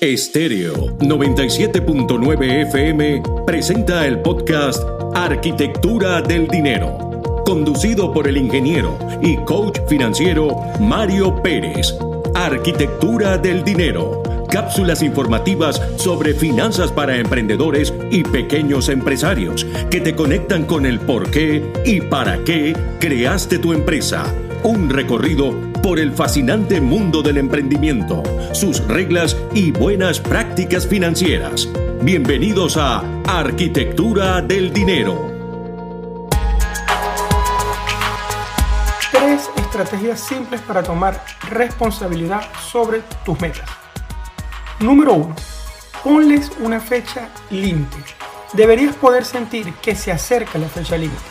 Estéreo 97.9 FM presenta el podcast Arquitectura del Dinero, conducido por el ingeniero y coach financiero Mario Pérez. Arquitectura del Dinero, cápsulas informativas sobre finanzas para emprendedores y pequeños empresarios que te conectan con el por qué y para qué creaste tu empresa. Un recorrido por el fascinante mundo del emprendimiento, sus reglas y buenas prácticas financieras. Bienvenidos a Arquitectura del Dinero. Tres estrategias simples para tomar responsabilidad sobre tus metas. Número 1. Ponles una fecha límite. Deberías poder sentir que se acerca la fecha límite.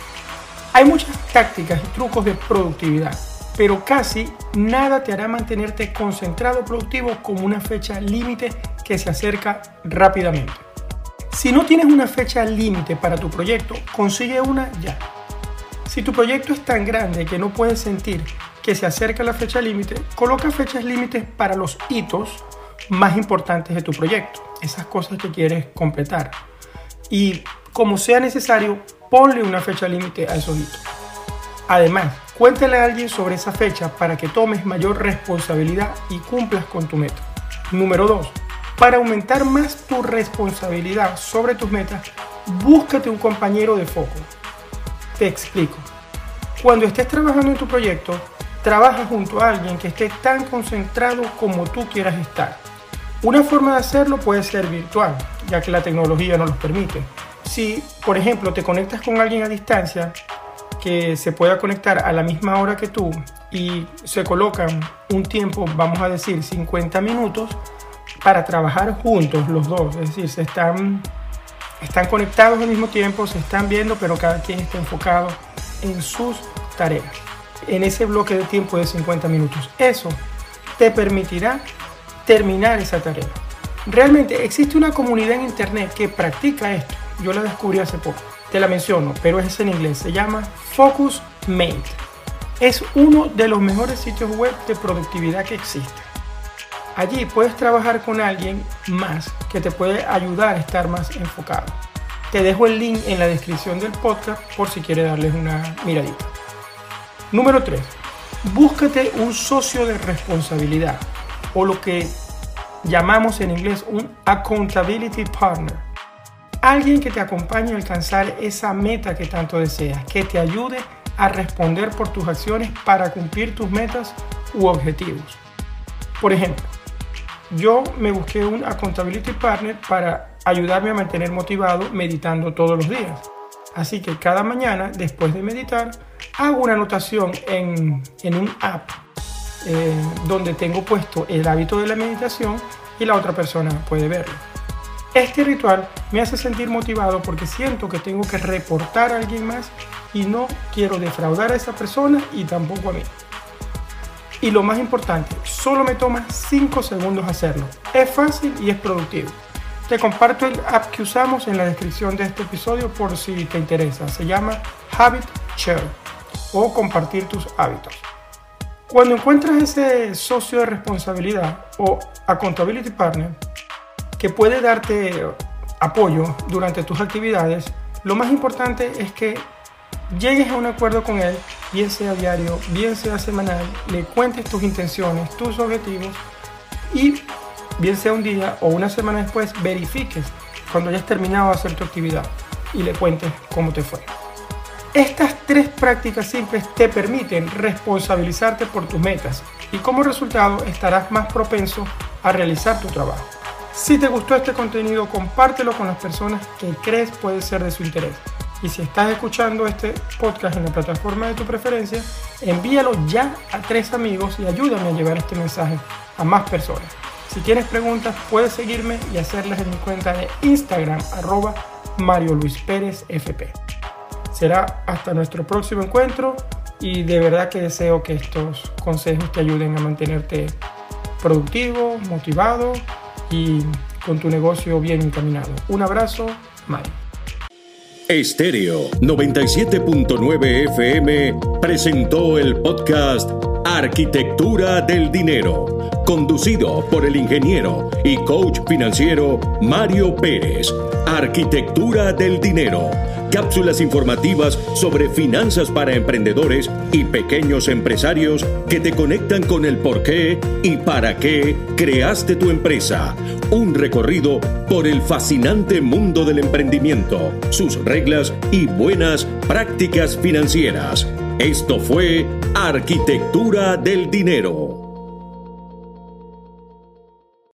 Hay muchas tácticas y trucos de productividad pero casi nada te hará mantenerte concentrado productivo como una fecha límite que se acerca rápidamente. Si no tienes una fecha límite para tu proyecto, consigue una ya. Si tu proyecto es tan grande que no puedes sentir que se acerca la fecha límite, coloca fechas límites para los hitos más importantes de tu proyecto, esas cosas que quieres completar. Y como sea necesario, ponle una fecha límite a esos hitos. Además, Cuéntale a alguien sobre esa fecha para que tomes mayor responsabilidad y cumplas con tu meta. Número 2. Para aumentar más tu responsabilidad sobre tus metas, búscate un compañero de foco. Te explico. Cuando estés trabajando en tu proyecto, trabaja junto a alguien que esté tan concentrado como tú quieras estar. Una forma de hacerlo puede ser virtual, ya que la tecnología no lo permite. Si, por ejemplo, te conectas con alguien a distancia, que se pueda conectar a la misma hora que tú y se colocan un tiempo, vamos a decir 50 minutos, para trabajar juntos los dos. Es decir, se están, están conectados al mismo tiempo, se están viendo, pero cada quien está enfocado en sus tareas. En ese bloque de tiempo de 50 minutos. Eso te permitirá terminar esa tarea. Realmente existe una comunidad en Internet que practica esto. Yo la descubrí hace poco te la menciono, pero es en inglés. Se llama Focus Mate. Es uno de los mejores sitios web de productividad que existe. Allí puedes trabajar con alguien más que te puede ayudar a estar más enfocado. Te dejo el link en la descripción del podcast por si quieres darles una miradita. Número 3. Búscate un socio de responsabilidad o lo que llamamos en inglés un accountability partner Alguien que te acompañe a alcanzar esa meta que tanto deseas, que te ayude a responder por tus acciones para cumplir tus metas u objetivos. Por ejemplo, yo me busqué un accountability partner para ayudarme a mantener motivado meditando todos los días. Así que cada mañana, después de meditar, hago una anotación en, un app eh, donde tengo puesto el hábito de la meditación y la otra persona puede verlo. Este ritual me hace sentir motivado porque siento que tengo que reportar a alguien más y no quiero defraudar a esa persona y tampoco a mí. Y lo más importante, solo me toma 5 segundos hacerlo. Es fácil y es productivo. Te comparto el app que usamos en la descripción de este episodio por si te interesa. Se llama Habit Share o compartir tus hábitos. Cuando encuentras ese socio de responsabilidad o accountability partner, que puede darte apoyo durante tus actividades, lo más importante es que llegues a un acuerdo con él, bien sea diario, bien sea semanal, le cuentes tus intenciones, tus objetivos y bien sea un día o una semana después, verifiques cuando hayas terminado de hacer tu actividad y le cuentes cómo te fue. Estas tres prácticas simples te permiten responsabilizarte por tus metas y como resultado estarás más propenso a realizar tu trabajo. Si te gustó este contenido, compártelo con las personas que crees puede ser de su interés. Y si estás escuchando este podcast en la plataforma de tu preferencia, envíalo ya a tres amigos y ayúdame a llevar este mensaje a más personas. Si tienes preguntas, puedes seguirme y hacerlas en mi cuenta de Instagram, arroba Mario Luis Pérez FP. Será hasta nuestro próximo encuentro y de verdad que deseo que estos consejos te ayuden a mantenerte productivo, motivado y con tu negocio bien encaminado. Un abrazo, Mario. Estéreo 97.9 FM presentó el podcast Arquitectura del Dinero conducido por el ingeniero y coach financiero Mario Pérez. Arquitectura del Dinero. Cápsulas informativas sobre finanzas para emprendedores y pequeños empresarios que te conectan con el por qué y para qué creaste tu empresa. Un recorrido por el fascinante mundo del emprendimiento, sus reglas y buenas prácticas financieras. Esto fue Arquitectura del Dinero.